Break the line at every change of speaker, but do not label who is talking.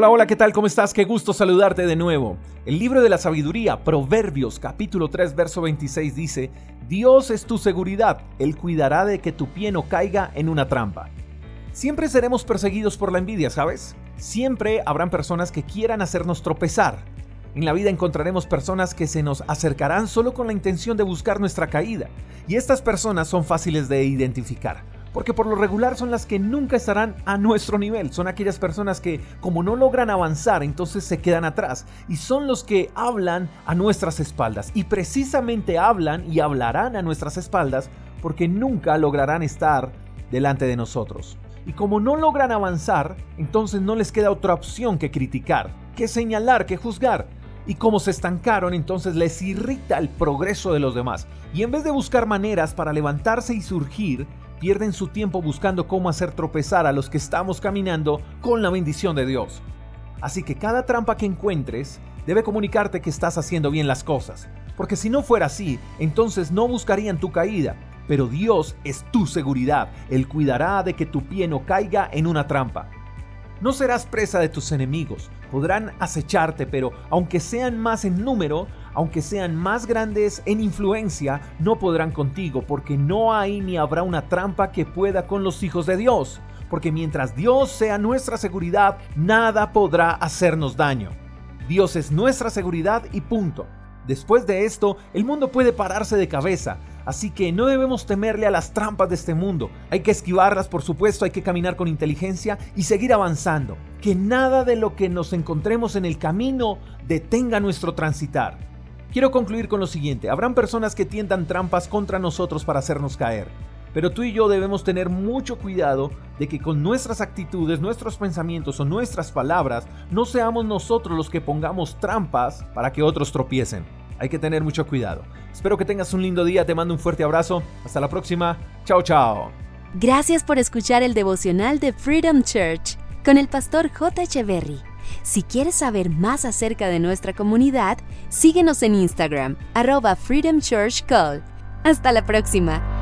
Hola, hola, ¿qué tal? ¿Cómo estás? Qué gusto saludarte de nuevo. El libro de la sabiduría, Proverbios capítulo 3, verso 26 dice, Dios es tu seguridad, Él cuidará de que tu pie no caiga en una trampa. Siempre seremos perseguidos por la envidia, ¿sabes? Siempre habrán personas que quieran hacernos tropezar. En la vida encontraremos personas que se nos acercarán solo con la intención de buscar nuestra caída, y estas personas son fáciles de identificar porque por lo regular son las que nunca estarán a nuestro nivel. Son aquellas personas que como no logran avanzar, entonces se quedan atrás. Y son los que hablan a nuestras espaldas. Y precisamente hablan y hablarán a nuestras espaldas porque nunca lograrán estar delante de nosotros. Y como no logran avanzar, entonces no les queda otra opción que criticar, que señalar, que juzgar. Y como se estancaron, entonces les irrita el progreso de los demás. Y en vez de buscar maneras para levantarse y surgir, pierden su tiempo buscando cómo hacer tropezar a los que estamos caminando con la bendición de Dios. Así que cada trampa que encuentres debe comunicarte que estás haciendo bien las cosas, porque si no fuera así, entonces no buscarían tu caída, pero Dios es tu seguridad, Él cuidará de que tu pie no caiga en una trampa. No serás presa de tus enemigos, podrán acecharte, pero aunque sean más en número, aunque sean más grandes en influencia, no podrán contigo, porque no hay ni habrá una trampa que pueda con los hijos de Dios, porque mientras Dios sea nuestra seguridad, nada podrá hacernos daño. Dios es nuestra seguridad y punto. Después de esto, el mundo puede pararse de cabeza, así que no debemos temerle a las trampas de este mundo. Hay que esquivarlas, por supuesto, hay que caminar con inteligencia y seguir avanzando. Que nada de lo que nos encontremos en el camino detenga nuestro transitar. Quiero concluir con lo siguiente, habrán personas que tiendan trampas contra nosotros para hacernos caer, pero tú y yo debemos tener mucho cuidado de que con nuestras actitudes, nuestros pensamientos o nuestras palabras no seamos nosotros los que pongamos trampas para que otros tropiecen. Hay que tener mucho cuidado. Espero que tengas un lindo día, te mando un fuerte abrazo, hasta la próxima, chao chao.
Gracias por escuchar el devocional de Freedom Church con el pastor J. Echeverry. Si quieres saber más acerca de nuestra comunidad, síguenos en Instagram, arroba Freedom Church Call. Hasta la próxima.